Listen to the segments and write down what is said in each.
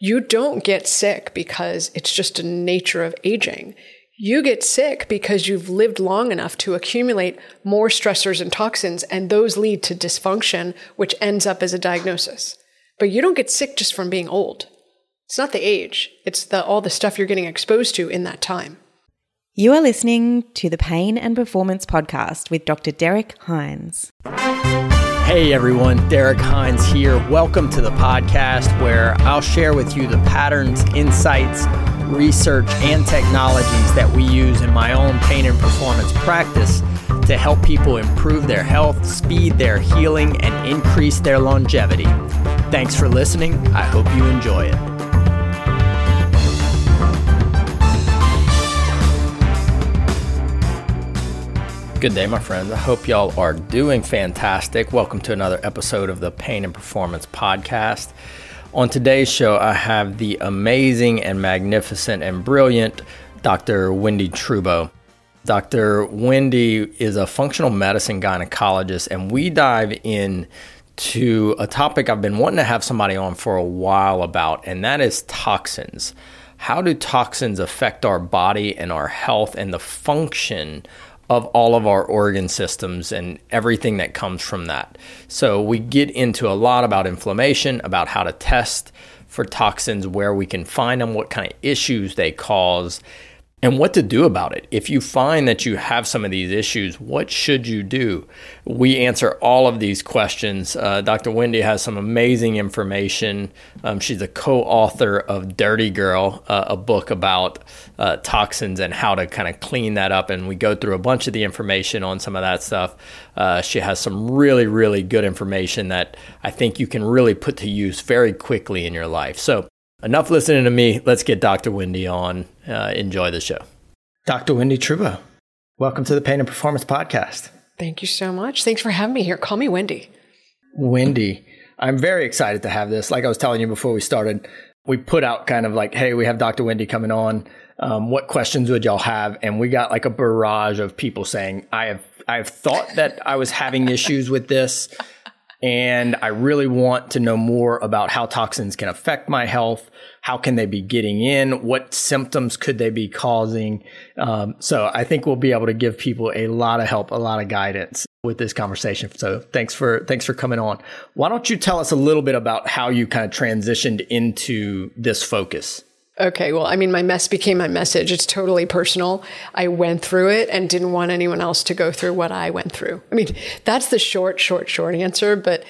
You don't get sick because it's just a nature of aging. You get sick because you've lived long enough to accumulate more stressors and toxins, and those lead to dysfunction, which ends up as a diagnosis. But you don't get sick just from being old. It's not the age, it's the, all the stuff you're getting exposed to in that time. You are listening to the Pain and Performance Podcast with Dr. Derek Hines. Hey everyone, Derek Hines here. Welcome to the podcast where I'll share with you the patterns, insights, research, and technologies that we use in my own pain and performance practice to help people improve their health, speed their healing, and increase their longevity. Thanks for listening. I hope you enjoy it. Good day, my friends. I hope y'all are doing fantastic. Welcome to another episode of the Pain and Performance Podcast. On today's show, I have the amazing and magnificent and brilliant Dr. Wendie Trubow. Dr. Wendie is a functional medicine gynecologist, and we dive in to a topic I've been wanting to have somebody on for a while about, and that is toxins. How do toxins affect our body and our health and the function of all of our organ systems and everything that comes from that. So we get into a lot about inflammation, about how to test for toxins, where we can find them, what kind of issues they cause, and what to do about it. If you find that you have some of these issues, what should you do? We answer all of these questions. Uh, Dr. Wendie has some amazing information. Um, she's a co author of Dirty Girl, uh, a book about uh, toxins and how to kind of clean that up. And we go through a bunch of the information on some of that stuff. Uh, she has some really, really good information that I think you can really put to use very quickly in your life. So, enough listening to me. Let's get Dr. Wendie on. Uh, enjoy the show. Dr. Wendie Trubow, welcome to the Pain and Performance Podcast. Thank you so much. Thanks for having me here. Call me Wendie. Wendie, I'm very excited to have this. Like I was telling you before we started, we put out kind of like, hey, we have Dr. Wendie coming on. Um, what questions would y'all have? And we got like a barrage of people saying, I have I have thought that I was having issues with this. And I really want to know more about how toxins can affect my health. How can they be getting in? What symptoms could they be causing? Um, so I think we'll be able to give people a lot of help, a lot of guidance with this conversation. So thanks for thanks for coming on. Why don't you tell us a little bit about how you kind of transitioned into this focus? Okay, well, I mean, my mess became my message. It's totally personal. I went through it and didn't want anyone else to go through what I went through. I mean, that's the short, short, short answer. But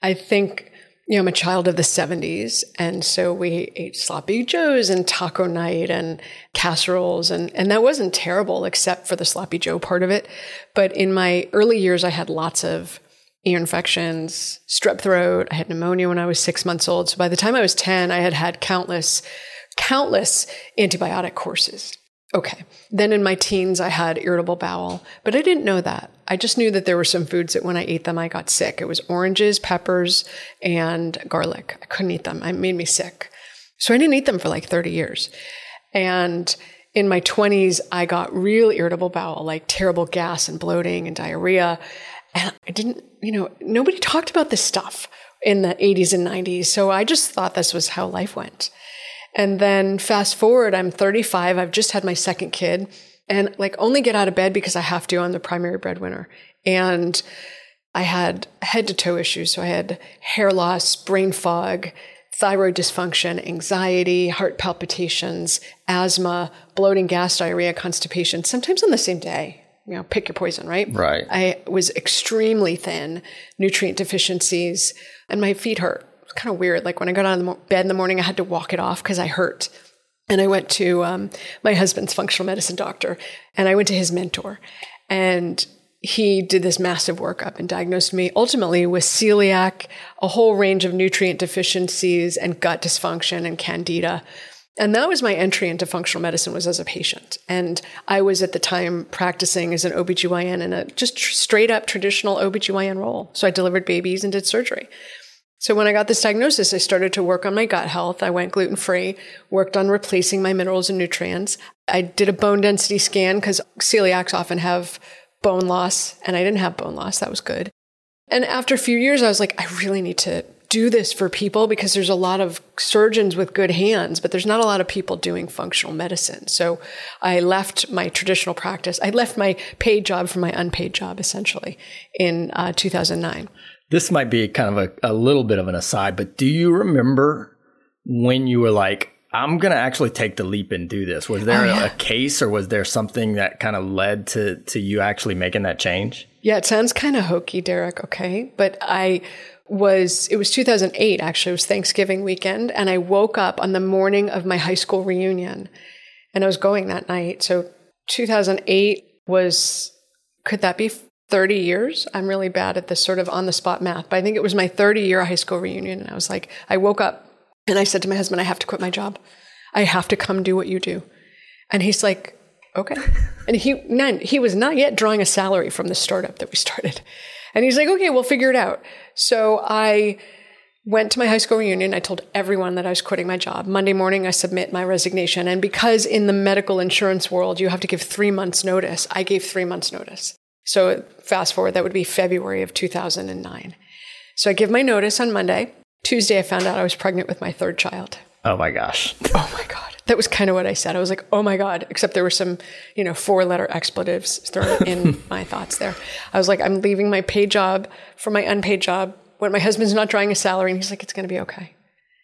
I think, you know, I'm a child of the 70s. And so we ate sloppy joes and taco night and casseroles. And, and that wasn't terrible, except for the sloppy joe part of it. But in my early years, I had lots of ear infections, strep throat. I had pneumonia when I was six months old. So by the time I was 10, I had had countless countless antibiotic courses. Okay. Then in my teens, I had irritable bowel, but I didn't know that. I just knew that there were some foods that when I ate them, I got sick. It was oranges, peppers, and garlic. I couldn't eat them. It made me sick. So I didn't eat them for like 30 years. And in my 20s, I got real irritable bowel, like terrible gas and bloating and diarrhea. And I didn't, you know, nobody talked about this stuff in the 80s and 90s. So I just thought this was how life went. And then fast forward, I'm 35. I've just had my second kid and like only get out of bed because I have to. I'm the primary breadwinner. And I had head to toe issues. So I had hair loss, brain fog, thyroid dysfunction, anxiety, heart palpitations, asthma, bloating, gas, diarrhea, constipation, sometimes on the same day. You know, pick your poison, right? Right. I was extremely thin, nutrient deficiencies, and my feet hurt kind of weird. Like when I got out of the bed in the morning, I had to walk it off because I hurt. And I went to um, my husband's functional medicine doctor and I went to his mentor. And he did this massive workup and diagnosed me ultimately with celiac, a whole range of nutrient deficiencies and gut dysfunction and candida. And that was my entry into functional medicine was as a patient. And I was at the time practicing as an OBGYN in a just tr- straight up traditional OBGYN role. So I delivered babies and did surgery. So when I got this diagnosis, I started to work on my gut health. I went gluten free, worked on replacing my minerals and nutrients. I did a bone density scan because celiacs often have bone loss, and I didn't have bone loss. That was good. And after a few years, I was like, I really need to do this for people because there's a lot of surgeons with good hands, but there's not a lot of people doing functional medicine. So I left my traditional practice. I left my paid job for my unpaid job essentially in uh, 2009. This might be kind of a, a little bit of an aside, but do you remember when you were like, I'm going to actually take the leap and do this? Was there oh, yeah. a case or was there something that kind of led to, to you actually making that change? Yeah, it sounds kind of hokey, Derek. Okay. But I was, it was 2008, actually. It was Thanksgiving weekend. And I woke up on the morning of my high school reunion and I was going that night. So 2008 was, could that be 30 years? I'm really bad at this sort of on the spot math, but I think it was my 30 year high school reunion. And I was like, I woke up and I said to my husband, I have to quit my job. I have to come do what you do. And he's like, okay. And he, none, he was not yet drawing a salary from the startup that we started. And he's like, okay, we'll figure it out. So I went to my high school reunion. I told everyone that I was quitting my job. Monday morning, I submit my resignation. And because in the medical insurance world, you have to give three months notice, I gave three months notice. So fast forward, that would be February of 2009. So I give my notice on Monday. Tuesday, I found out I was pregnant with my third child. Oh my gosh. oh my God. That was kind of what I said. I was like, oh my God, except there were some, you know, four letter expletives thrown in my thoughts there. I was like, I'm leaving my paid job for my unpaid job when my husband's not drawing a salary. And he's like, it's going to be okay.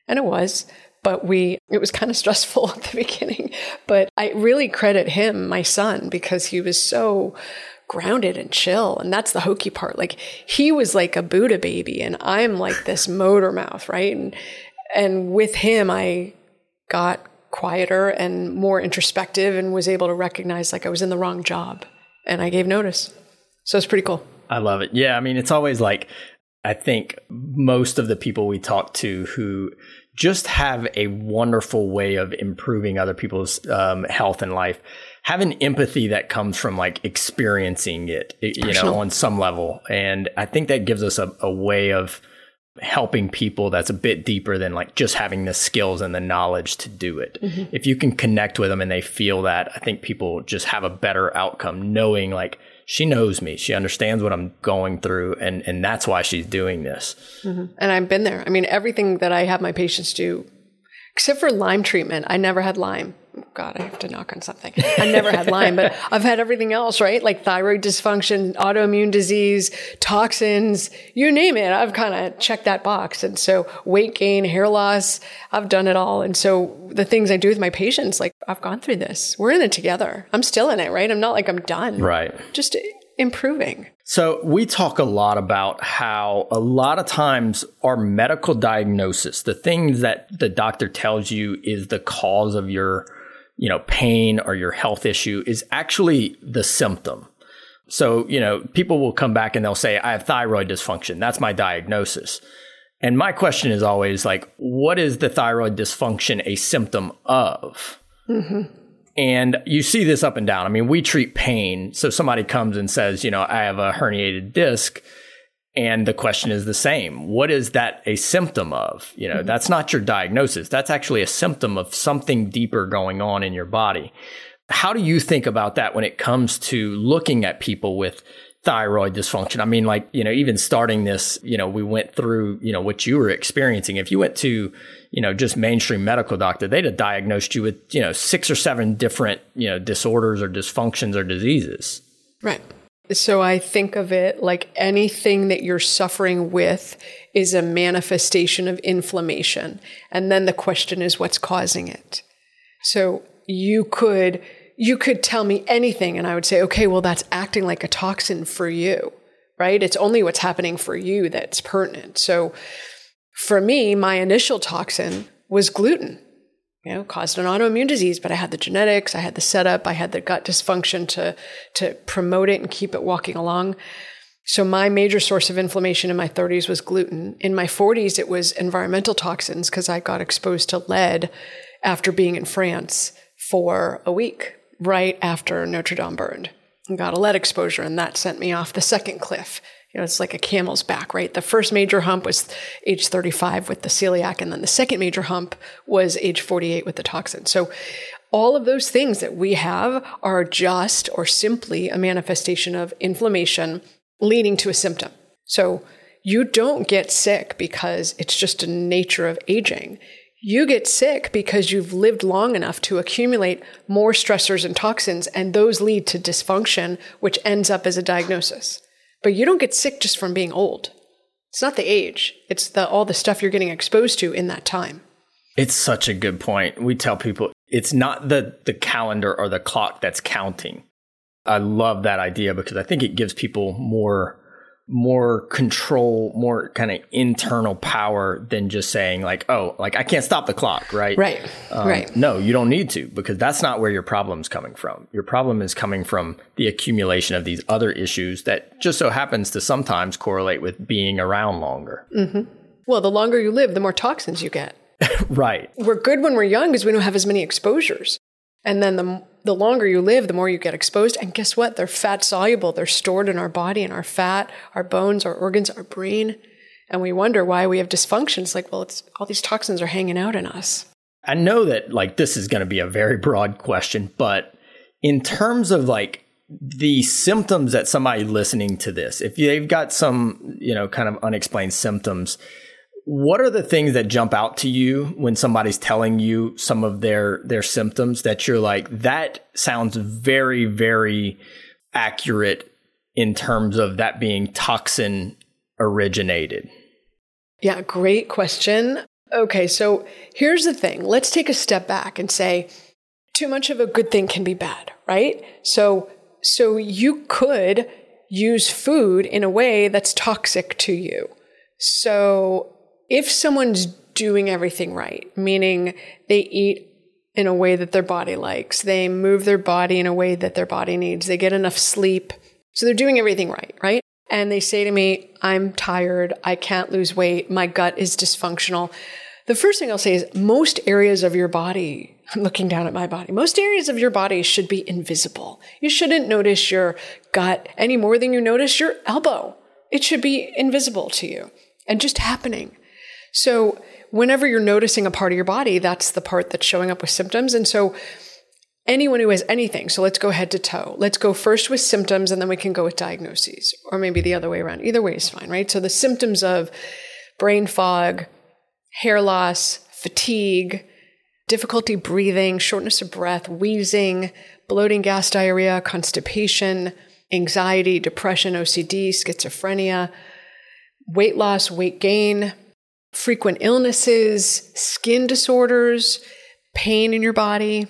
And it was. But we, it was kind of stressful at the beginning. But I really credit him, my son, because he was so grounded and chill. And that's the hokey part. Like he was like a Buddha baby and I'm like this motor mouth, right? And and with him I got quieter and more introspective and was able to recognize like I was in the wrong job. And I gave notice. So it's pretty cool. I love it. Yeah, I mean it's always like I think most of the people we talk to who just have a wonderful way of improving other people's um, health and life have an empathy that comes from like experiencing it, you know, on some level. And I think that gives us a, a way of helping people that's a bit deeper than like just having the skills and the knowledge to do it. Mm-hmm. If you can connect with them and they feel that, I think people just have a better outcome knowing like she knows me, she understands what I'm going through and and that's why she's doing this. Mm-hmm. And I've been there. I mean, everything that I have my patients do except for Lyme treatment, I never had Lyme. God, I have to knock on something. I never had Lyme, but I've had everything else, right? Like thyroid dysfunction, autoimmune disease, toxins, you name it. I've kind of checked that box. And so weight gain, hair loss, I've done it all. And so the things I do with my patients, like I've gone through this. We're in it together. I'm still in it, right? I'm not like I'm done. Right. Just improving. So, we talk a lot about how a lot of times our medical diagnosis, the things that the doctor tells you is the cause of your you know, pain or your health issue is actually the symptom. So, you know, people will come back and they'll say, I have thyroid dysfunction. That's my diagnosis. And my question is always like, what is the thyroid dysfunction a symptom of? Mm-hmm. And you see this up and down. I mean, we treat pain. So somebody comes and says, you know, I have a herniated disc. And the question is the same. What is that a symptom of? You know, mm-hmm. that's not your diagnosis. That's actually a symptom of something deeper going on in your body. How do you think about that when it comes to looking at people with thyroid dysfunction? I mean, like, you know, even starting this, you know, we went through, you know, what you were experiencing. If you went to, you know, just mainstream medical doctor, they'd have diagnosed you with, you know, six or seven different, you know, disorders or dysfunctions or diseases. Right. So I think of it like anything that you're suffering with is a manifestation of inflammation. And then the question is what's causing it? So you could you could tell me anything and I would say, okay, well that's acting like a toxin for you, right? It's only what's happening for you that's pertinent. So for me, my initial toxin was gluten you know, caused an autoimmune disease, but I had the genetics, I had the setup, I had the gut dysfunction to, to promote it and keep it walking along. So my major source of inflammation in my 30s was gluten. In my 40s, it was environmental toxins because I got exposed to lead after being in France for a week, right after Notre Dame burned. And got a lead exposure, and that sent me off the second cliff you know, it's like a camel's back, right? The first major hump was age 35 with the celiac, and then the second major hump was age 48 with the toxin. So all of those things that we have are just or simply a manifestation of inflammation leading to a symptom. So You don't get sick because it's just a nature of aging. You get sick because you've lived long enough to accumulate more stressors and toxins, and those lead to dysfunction, which ends up as a diagnosis. But you don't get sick just from being old. It's not the age, it's the, all the stuff you're getting exposed to in that time. It's such a good point. We tell people it's not the, the calendar or the clock that's counting. I love that idea because I think it gives people more more control, more kind of internal power than just saying like, oh, like I can't stop the clock, right? Right. Um, right. No, you don't need to because that's not where your problem's coming from. Your problem is coming from the accumulation of these other issues that just so happens to sometimes correlate with being around longer. Mm-hmm. Well, the longer you live, the more toxins you get. right. We're good when we're young because we don't have as many exposures. And then the, the longer you live, the more you get exposed. And guess what? They're fat soluble. They're stored in our body in our fat, our bones, our organs, our brain. And we wonder why we have dysfunctions. Like, well, it's all these toxins are hanging out in us. I know that like this is going to be a very broad question, but in terms of like the symptoms that somebody listening to this, if they've got some, you know, kind of unexplained symptoms, what are the things that jump out to you when somebody's telling you some of their their symptoms that you're like that sounds very very accurate in terms of that being toxin originated? Yeah, great question. Okay, so here's the thing. Let's take a step back and say too much of a good thing can be bad, right? So so you could use food in a way that's toxic to you. So if someone's doing everything right, meaning they eat in a way that their body likes, they move their body in a way that their body needs, they get enough sleep. So they're doing everything right, right? And they say to me, I'm tired, I can't lose weight, my gut is dysfunctional. The first thing I'll say is most areas of your body, I'm looking down at my body, most areas of your body should be invisible. You shouldn't notice your gut any more than you notice your elbow. It should be invisible to you and just happening. So, whenever you're noticing a part of your body, that's the part that's showing up with symptoms. And so, anyone who has anything, so let's go head to toe. Let's go first with symptoms and then we can go with diagnoses, or maybe the other way around. Either way is fine, right? So, the symptoms of brain fog, hair loss, fatigue, difficulty breathing, shortness of breath, wheezing, bloating, gas, diarrhea, constipation, anxiety, depression, OCD, schizophrenia, weight loss, weight gain, frequent illnesses, skin disorders, pain in your body.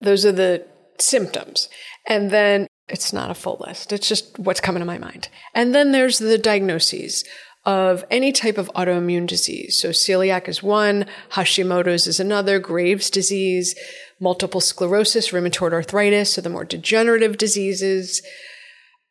Those are the symptoms. And then it's not a full list. It's just what's coming to my mind. And then there's the diagnoses of any type of autoimmune disease. So celiac is one, Hashimoto's is another, Graves' disease, multiple sclerosis, rheumatoid arthritis, so the more degenerative diseases,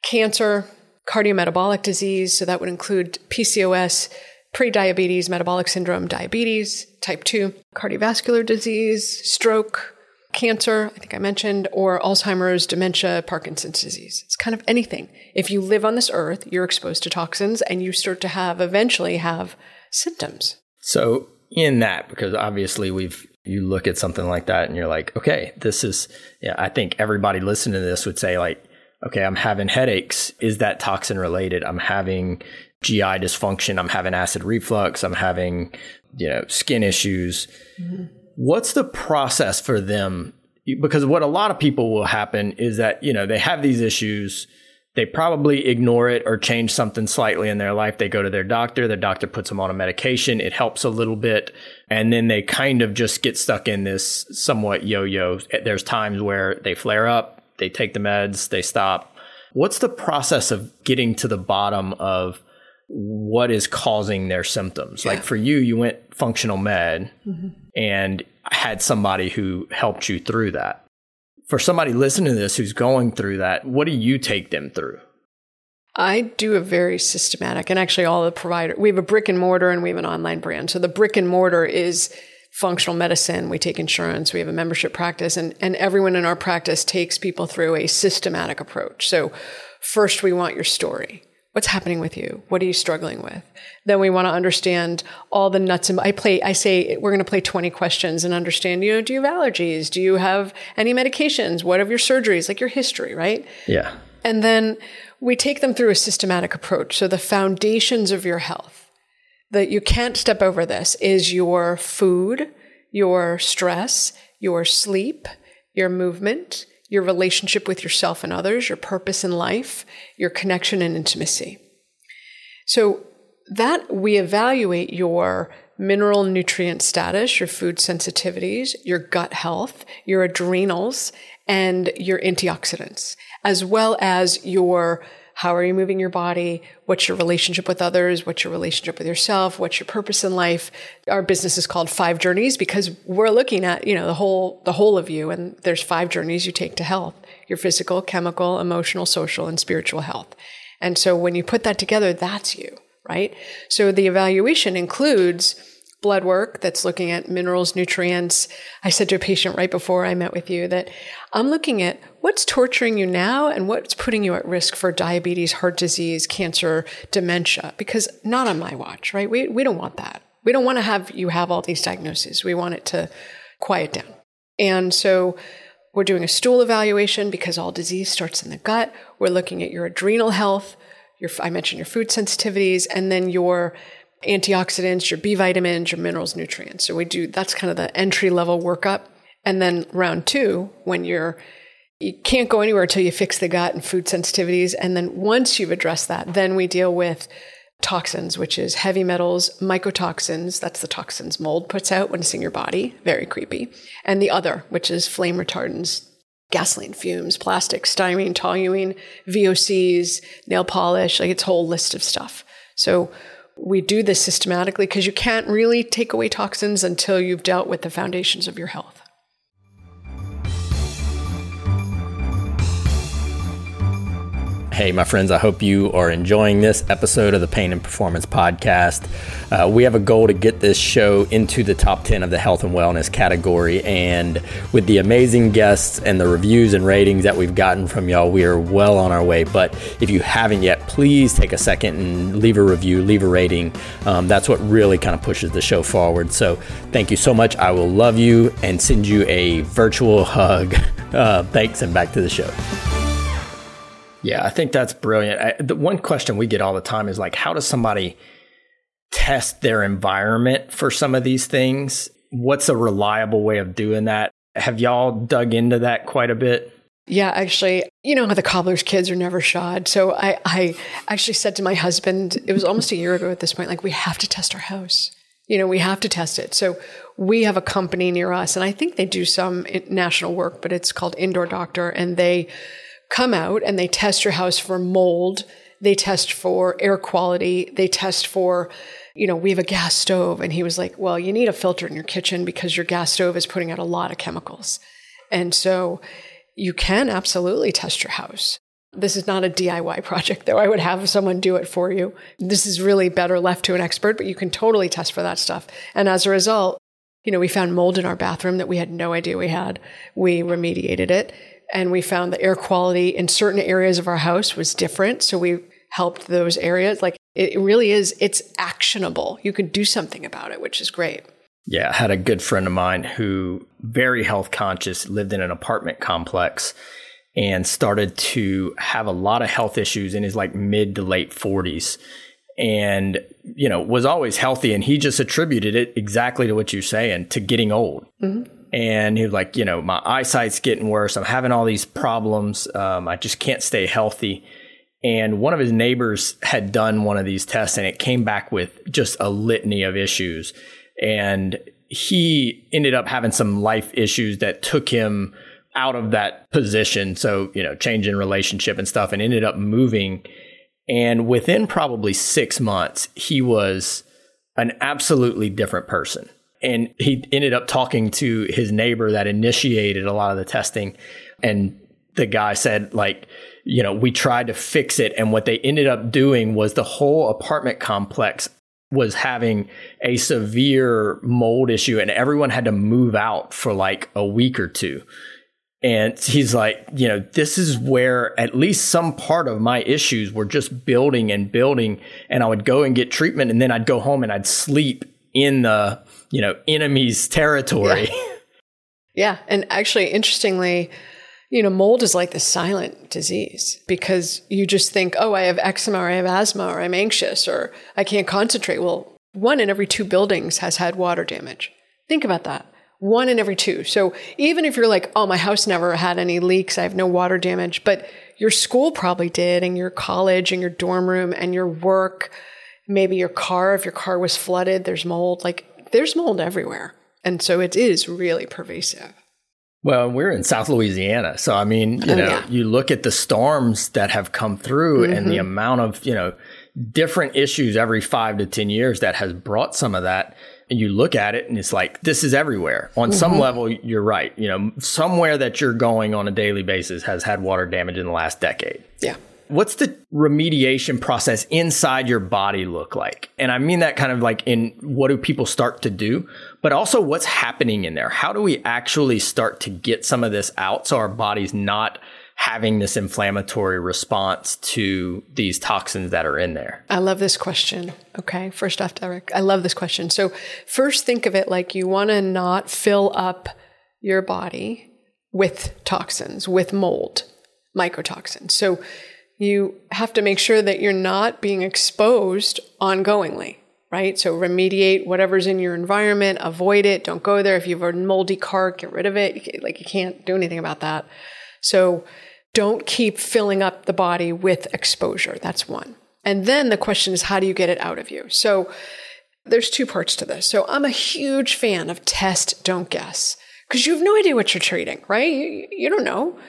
cancer, cardiometabolic disease, so that would include PCOS, prediabetes, metabolic syndrome, diabetes, type 2, cardiovascular disease, stroke, cancer, I think I mentioned, or Alzheimer's, dementia, Parkinson's disease. It's kind of anything. If you live on this earth, you're exposed to toxins and you start to have eventually have symptoms. So, in that, because obviously we've you look at something like that and you're like, okay, this is yeah, I think everybody listening to this would say like, okay, I'm having headaches. Is that toxin related? I'm having GI dysfunction, I'm having acid reflux, I'm having, you know, skin issues. Mm-hmm. What's the process for them? Because what a lot of people will happen is that, you know, they have these issues, they probably ignore it or change something slightly in their life. They go to their doctor, their doctor puts them on a medication, it helps a little bit, and then they kind of just get stuck in this somewhat yo-yo. There's times where they flare up, they take the meds, they stop. What's the process of getting to the bottom of what is causing their symptoms. Yeah. Like for you, you went functional med mm-hmm. and had somebody who helped you through that. For somebody listening to this who's going through that, what do you take them through? I do a very systematic, and actually, all the provider we have a brick and mortar and we have an online brand. So the brick and mortar is functional medicine. We take insurance. We have a membership practice, and and everyone in our practice takes people through a systematic approach. So first, we want your story. What's happening with you? What are you struggling with? Then we want to understand all the nuts and I play, I say, we're going to play 20 questions and understand, you know, do you have allergies? Do you have any medications? What of your surgeries? Like your history, right? Yeah. And then we take them through a systematic approach. So the foundations of your health that you can't step over this is your food, your stress, your sleep, your movement, your relationship with yourself and others, your purpose in life, your connection and intimacy. So that we evaluate your mineral nutrient status, your food sensitivities, your gut health, your adrenals, and your antioxidants, as well as your how are you moving your body? What's your relationship with others? What's your relationship with yourself? What's your purpose in life? Our business is called Five Journeys because we're looking at, you know, the whole, the whole of you. And there's five journeys you take to health, your physical, chemical, emotional, social, and spiritual health. And so when you put that together, that's you, right? So the evaluation includes blood work that's looking at minerals, nutrients. I said to a patient right before I met with you that I'm looking at what's torturing you now and what's putting you at risk for diabetes, heart disease, cancer, dementia, because not on my watch, right? We, we don't want that. We don't want to have you have all these diagnoses. We want it to quiet down. And so we're doing a stool evaluation because all disease starts in the gut. We're looking at your adrenal health. Your, I mentioned your food sensitivities and then your antioxidants, your B vitamins, your minerals, nutrients. So we do that's kind of the entry level workup. And then round two, when you're you can't go anywhere until you fix the gut and food sensitivities. And then once you've addressed that, then we deal with toxins, which is heavy metals, mycotoxins. That's the toxins mold puts out when it's in your body. Very creepy. And the other, which is flame retardants, gasoline fumes, plastic, styrene, toluene, VOCs, nail polish, like it's whole list of stuff. So we do this systematically because you can't really take away toxins until you've dealt with the foundations of your health. Hey, my friends, I hope you are enjoying this episode of the Pain and Performance Podcast. Uh, we have a goal to get this show into the top 10 of the health and wellness category. And with the amazing guests and the reviews and ratings that we've gotten from y'all, we are well on our way. But if you haven't yet, please take a second and leave a review, leave a rating. Um, that's what really kind of pushes the show forward. So thank you so much. I will love you and send you a virtual hug. Uh, thanks, and back to the show. Yeah, I think that's brilliant. I, the one question we get all the time is like, how does somebody test their environment for some of these things? What's a reliable way of doing that? Have y'all dug into that quite a bit? Yeah, actually, you know how the cobbler's kids are never shod. So I, I actually said to my husband, it was almost a year ago at this point, like, we have to test our house. You know, we have to test it. So we have a company near us, and I think they do some national work, but it's called Indoor Doctor, and they come out and they test your house for mold. They test for air quality. They test for, you know, we have a gas stove. And he was like, well, you need a filter in your kitchen because your gas stove is putting out a lot of chemicals. And so you can absolutely test your house. This is not a DIY project, though. I would have someone do it for you. This is really better left to an expert, but you can totally test for that stuff. And as a result, you know, we found mold in our bathroom that we had no idea we had. We remediated it and we found the air quality in certain areas of our house was different. So we helped those areas. Like it really is, it's actionable. You could do something about it, which is great. Yeah, I had a good friend of mine who very health conscious lived in an apartment complex and started to have a lot of health issues in his like mid to late 40s and you know was always healthy and he just attributed it exactly to what you're saying to getting old mm-hmm and he was like, you know, my eyesight's getting worse. I'm having all these problems. Um, I just can't stay healthy. And one of his neighbors had done one of these tests and it came back with just a litany of issues. And he ended up having some life issues that took him out of that position. So, you know, change in relationship and stuff and ended up moving. And within probably six months, he was an absolutely different person and he ended up talking to his neighbor that initiated a lot of the testing. And the guy said like you know we tried to fix it. And what they ended up doing was the whole apartment complex was having a severe mold issue and everyone had to move out for like a week or two. And he's like, you know, this is where at least some part of my issues were just building and building. And I would go and get treatment and then I'd go home and I'd sleep in the you know, enemy's territory. Yeah. yeah. And actually, interestingly, You know, mold is like the silent disease because you just think, oh, I have eczema or I have asthma or I'm anxious or I can't concentrate. Well, one in every two buildings has had water damage. Think about that. One in every two. So even if you're like, oh, my house never had any leaks, I have no water damage, but your school probably did, and your college, and your dorm room, and your work, maybe your car, if your car was flooded, there's mold. Like there's mold everywhere. And so it is really pervasive. Well, we're in South Louisiana. So, I mean, you oh, know, yeah. you look at the storms that have come through mm-hmm. and the mm-hmm. amount of, you know, different issues every five to 10 years that has brought some of that. And you look at it and it's like, this is everywhere. On mm-hmm. some level, you're right. You know, somewhere that you're going on a daily basis has had water damage in the last decade. Yeah. What's the remediation process inside your body look like? And I mean that kind of like in what do people start to do, but also what's happening in there? How do we actually start to get some of this out so our body's not having this inflammatory response to these toxins that are in there? I love this question. Okay. First off, Derek, I love this question. So, first, think of it like you want to not fill up your body with toxins, with mold, mycotoxins. So, you have to make sure that you're not being exposed ongoingly, right? So remediate whatever's in your environment, avoid it, don't go there. If you have a moldy car, get rid of it. Like you can't do anything about that. So don't keep filling up the body with exposure. That's one. And then the question is, how do you get it out of you? So there's two parts to this. So I'm a huge fan of test, don't guess, because you have no idea what you're treating, right? You, you don't know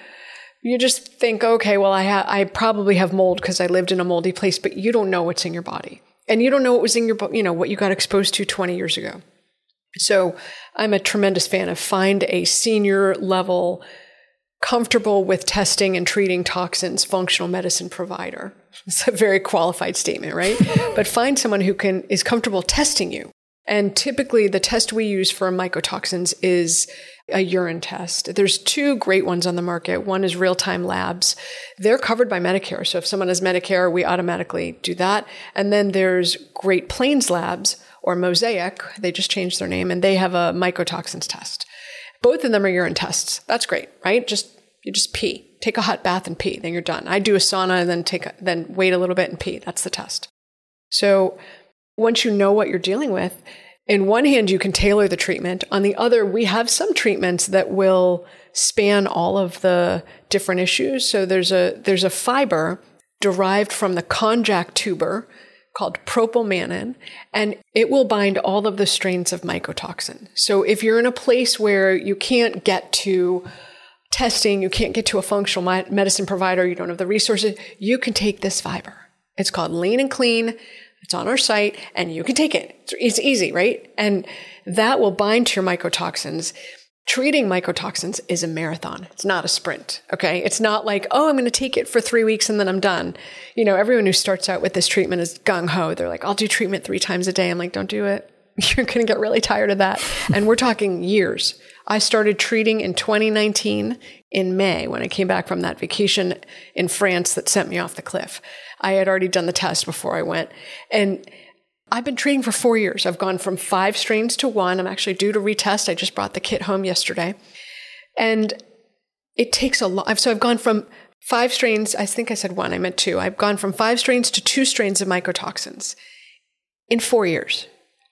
you just think, okay, well, I, ha- I probably have mold because I lived in a moldy place, but you don't know what's in your body. And you don't know what was in your, you know, what you got exposed to 20 years ago. So I'm a tremendous fan of find a senior level, comfortable with testing and treating toxins functional medicine provider. It's a very qualified statement, right? but find someone who can is comfortable testing you. And typically the test we use for mycotoxins is a urine test. There's two great ones on the market. One is Real Time Labs. They're covered by Medicare. So if someone has Medicare, we automatically do that. And then there's Great Plains Labs or Mosaic. They just changed their name and they have a mycotoxins test. Both of them are urine tests. That's great, right? Just you just pee. Take a hot bath and pee. Then you're done. I do a sauna and then take a, then wait a little bit and pee. That's the test. So once you know what you're dealing with, in one hand, you can tailor the treatment. On the other, we have some treatments that will span all of the different issues. So there's a, there's a fiber derived from the konjac tuber called Propolmannan, and it will bind all of the strains of mycotoxin. So if you're in a place where you can't get to testing, you can't get to a functional medicine provider, you don't have the resources, you can take this fiber. It's called Lean and Clean. It's on our site and you can take it. It's easy, right? And that will bind to your mycotoxins. Treating mycotoxins is a marathon. It's not a sprint. Okay. It's not like, oh, I'm going to take it for three weeks and then I'm done. You know, everyone who starts out with this treatment is gung ho. They're like, I'll do treatment three times a day. I'm like, don't do it. You're going to get really tired of that. and we're talking years. I started treating in 2019 in May when I came back from that vacation in France that sent me off the cliff. I had already done the test before I went. And I've been treating for four years. I've gone from five strains to one. I'm actually due to retest. I just brought the kit home yesterday. And it takes a lot. So I've gone from five strains, I think I said one, I meant two. I've gone from five strains to two strains of mycotoxins in four years.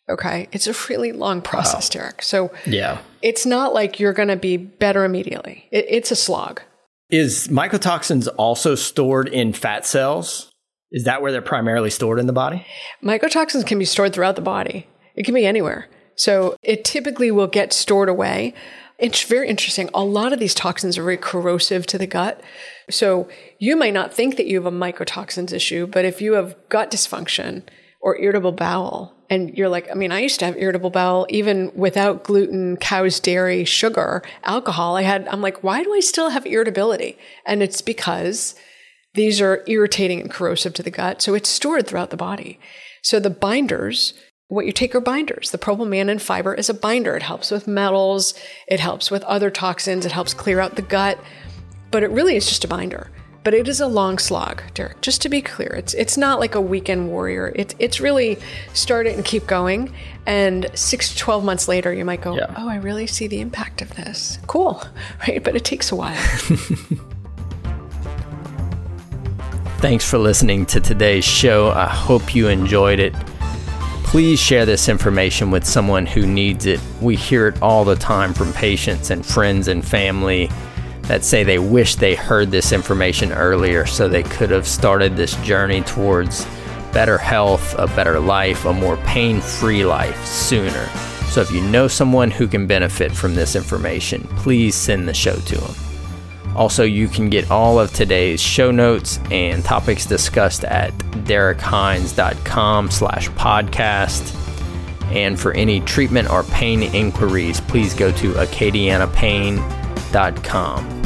Okay. It's a really long process, wow. Derek. So yeah, it's not like you're going to be better immediately. It, it's a slog. Is mycotoxins also stored in fat cells? Is that where they're primarily stored in the body? Mycotoxins can be stored throughout the body. It can be anywhere. So it typically will get stored away. It's very interesting. A lot of these toxins are very corrosive to the gut. So you might not think that you have a mycotoxins issue, but if you have gut dysfunction or irritable bowel, and you're like, I mean, I used to have irritable bowel even without gluten, cow's dairy, sugar, alcohol. I had, I'm like, why do I still have irritability? And it's because these are irritating and corrosive to the gut, so it's stored throughout the body. So the binders, what you take are binders. The Propolmannan fiber is a binder. It helps with metals, it helps with other toxins, it helps clear out the gut, but it really is just a binder. but it is a long slog, Derek. Just to be clear, it's it's not like a weekend warrior. It's it's really start it and keep going. And six to twelve months later, you might go, Yeah. "Oh, I really see the impact of this." Cool, right? But it takes a while. Thanks for listening to today's show. I hope you enjoyed it. Please share this information with someone who needs it. We hear it all the time from patients and friends and family that say they wish they heard this information earlier so they could have started this journey towards better health, a better life, a more pain free life sooner. So if you know someone who can benefit from this information, please send the show to them. Also, you can get all of today's show notes and topics discussed at derekhines.com slash podcast. And for any treatment or pain inquiries, please go to acadianapain.com.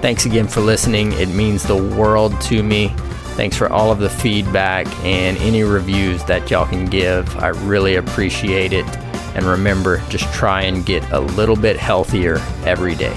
Thanks again for listening. It means the world to me. Thanks for all of the feedback and any reviews that y'all can give. I really appreciate it. And remember, just try and get a little bit healthier every day.